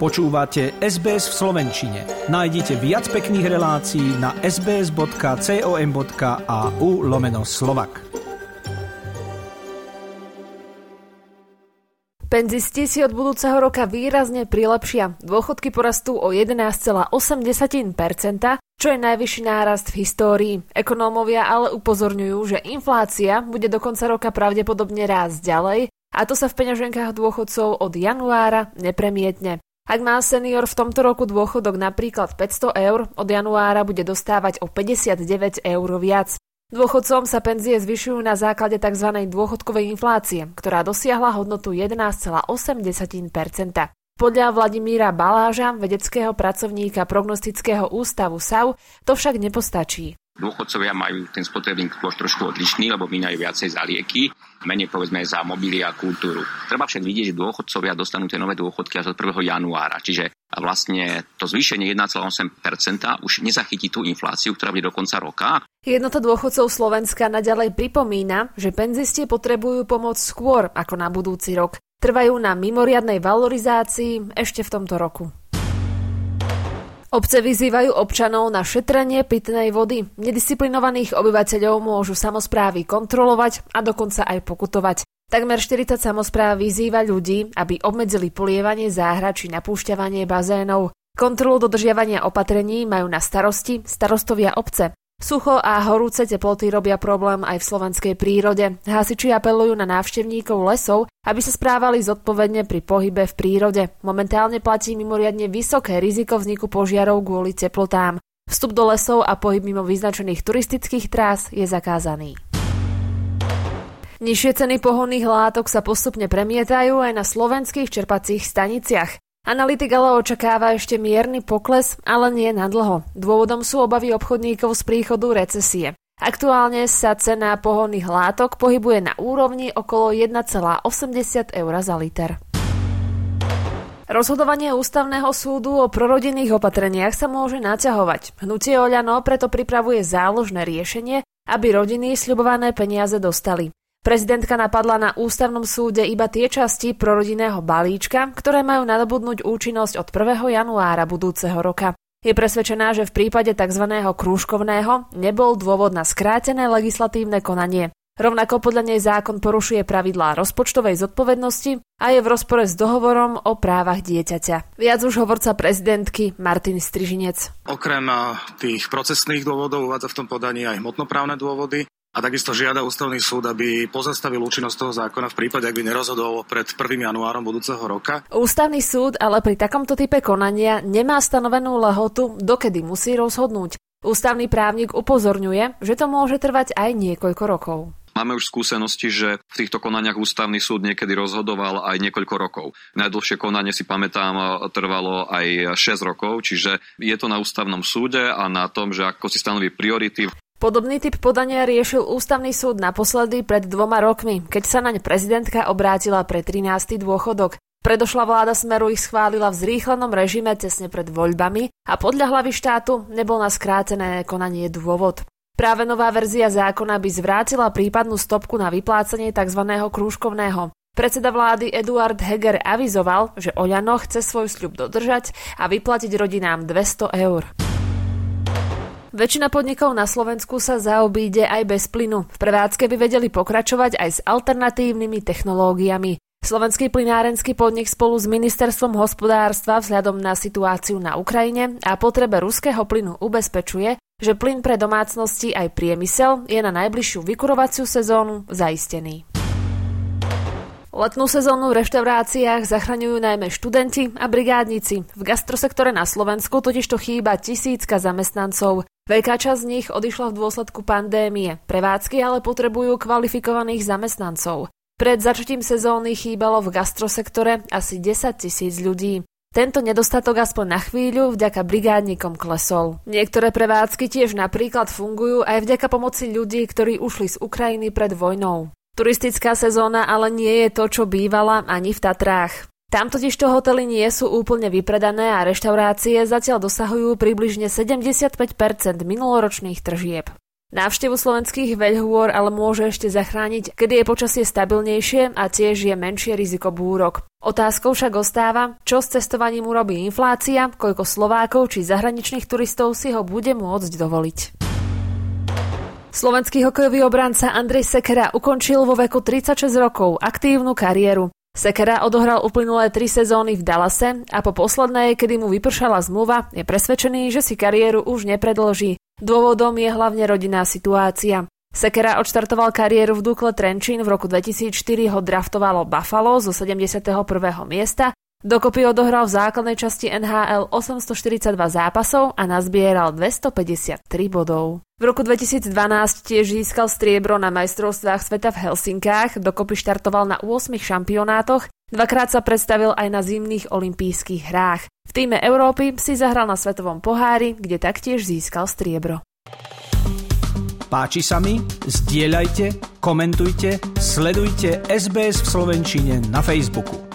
Počúvate SBS v Slovenčine. Nájdite viac pekných relácií na sbs.com.au lomeno slovak. Penzisti si od budúceho roka výrazne prilepšia. Dôchodky porastú o 11,8%, čo je najvyšší nárast v histórii. Ekonómovia ale upozorňujú, že inflácia bude do konca roka pravdepodobne rásť ďalej a to sa v peňaženkách dôchodcov od januára nepremietne. Ak má senior v tomto roku dôchodok napríklad 500 eur, od januára bude dostávať o 59 eur viac. Dôchodcom sa penzie zvyšujú na základe tzv. dôchodkovej inflácie, ktorá dosiahla hodnotu 11,8%. Podľa Vladimíra Baláža, vedeckého pracovníka prognostického ústavu SAU, to však nepostačí. Dôchodcovia majú ten spotrebný kôž trošku odlišný, lebo minajú viacej za lieky, menej povedzme za mobily a kultúru. Treba však vidieť, že dôchodcovia dostanú tie nové dôchodky až od 1. januára, čiže vlastne to zvýšenie 1,8% už nezachytí tú infláciu, ktorá bude do konca roka. Jednota dôchodcov Slovenska naďalej pripomína, že penzisti potrebujú pomoc skôr ako na budúci rok. Trvajú na mimoriadnej valorizácii ešte v tomto roku. Obce vyzývajú občanov na šetrenie pitnej vody. Nedisciplinovaných obyvateľov môžu samozprávy kontrolovať a dokonca aj pokutovať. Takmer 40 samozpráv vyzýva ľudí, aby obmedzili polievanie záhra či napúšťavanie bazénov. Kontrolu dodržiavania opatrení majú na starosti starostovia obce. Sucho a horúce teploty robia problém aj v slovenskej prírode. Hasiči apelujú na návštevníkov lesov, aby sa správali zodpovedne pri pohybe v prírode. Momentálne platí mimoriadne vysoké riziko vzniku požiarov kvôli teplotám. Vstup do lesov a pohyb mimo vyznačených turistických trás je zakázaný. Nižšie ceny pohonných látok sa postupne premietajú aj na slovenských čerpacích staniciach. Analytik ale očakáva ešte mierny pokles, ale nie na dlho. Dôvodom sú obavy obchodníkov z príchodu recesie. Aktuálne sa cena pohonných látok pohybuje na úrovni okolo 1,80 eur za liter. Rozhodovanie ústavného súdu o prorodinných opatreniach sa môže naťahovať. Hnutie Oľano preto pripravuje záložné riešenie, aby rodiny sľubované peniaze dostali. Prezidentka napadla na ústavnom súde iba tie časti prorodinného balíčka, ktoré majú nadobudnúť účinnosť od 1. januára budúceho roka. Je presvedčená, že v prípade tzv. krúžkovného nebol dôvod na skrátené legislatívne konanie. Rovnako podľa nej zákon porušuje pravidlá rozpočtovej zodpovednosti a je v rozpore s dohovorom o právach dieťaťa. Viac už hovorca prezidentky Martin Strižinec. Okrem tých procesných dôvodov uvádza v tom podaní aj hmotnoprávne dôvody. A takisto žiada ústavný súd, aby pozastavil účinnosť toho zákona v prípade, ak by nerozhodol pred 1. januárom budúceho roka. Ústavný súd ale pri takomto type konania nemá stanovenú lehotu, dokedy musí rozhodnúť. Ústavný právnik upozorňuje, že to môže trvať aj niekoľko rokov. Máme už skúsenosti, že v týchto konaniach ústavný súd niekedy rozhodoval aj niekoľko rokov. Najdlhšie konanie si pamätám trvalo aj 6 rokov, čiže je to na ústavnom súde a na tom, že ako si stanoví priority. Podobný typ podania riešil ústavný súd naposledy pred dvoma rokmi, keď sa naň prezidentka obrátila pre 13. dôchodok. Predošla vláda Smeru ich schválila v zrýchlenom režime tesne pred voľbami a podľa hlavy štátu nebol na skrátené konanie dôvod. Práve nová verzia zákona by zvrátila prípadnú stopku na vyplácanie tzv. krúžkovného. Predseda vlády Eduard Heger avizoval, že Oľano chce svoj sľub dodržať a vyplatiť rodinám 200 eur. Väčšina podnikov na Slovensku sa zaobíde aj bez plynu. V prevádzke by vedeli pokračovať aj s alternatívnymi technológiami. Slovenský plynárenský podnik spolu s ministerstvom hospodárstva vzhľadom na situáciu na Ukrajine a potrebe ruského plynu ubezpečuje, že plyn pre domácnosti aj priemysel je na najbližšiu vykurovaciu sezónu zaistený. Letnú sezónu v reštauráciách zachraňujú najmä študenti a brigádnici. V gastrosektore na Slovensku totižto chýba tisícka zamestnancov. Veľká časť z nich odišla v dôsledku pandémie. Prevádzky ale potrebujú kvalifikovaných zamestnancov. Pred začatím sezóny chýbalo v gastrosektore asi 10 tisíc ľudí. Tento nedostatok aspoň na chvíľu vďaka brigádnikom klesol. Niektoré prevádzky tiež napríklad fungujú aj vďaka pomoci ľudí, ktorí ušli z Ukrajiny pred vojnou. Turistická sezóna ale nie je to, čo bývala ani v Tatrách. Tam totižto hotely nie sú úplne vypredané a reštaurácie zatiaľ dosahujú približne 75% minuloročných tržieb. Návštevu slovenských veľhôr ale môže ešte zachrániť, kedy je počasie stabilnejšie a tiež je menšie riziko búrok. Otázkou však ostáva, čo s cestovaním urobí inflácia, koľko Slovákov či zahraničných turistov si ho bude môcť dovoliť. Slovenský hokejový obranca Andrej Sekera ukončil vo veku 36 rokov aktívnu kariéru. Sekera odohral uplynulé tri sezóny v Dallase a po poslednej, kedy mu vypršala zmluva, je presvedčený, že si kariéru už nepredloží. Dôvodom je hlavne rodinná situácia. Sekera odštartoval kariéru v Dukle Trenčín, v roku 2004 ho draftovalo Buffalo zo 71. miesta, dokopy odohral v základnej časti NHL 842 zápasov a nazbieral 253 bodov. V roku 2012 tiež získal striebro na majstrovstvách sveta v Helsinkách, dokopy štartoval na 8 šampionátoch, dvakrát sa predstavil aj na zimných olympijských hrách. V týme Európy si zahral na svetovom pohári, kde taktiež získal striebro. Páči sa mi? Zdieľajte, komentujte, sledujte SBS v Slovenčine na Facebooku.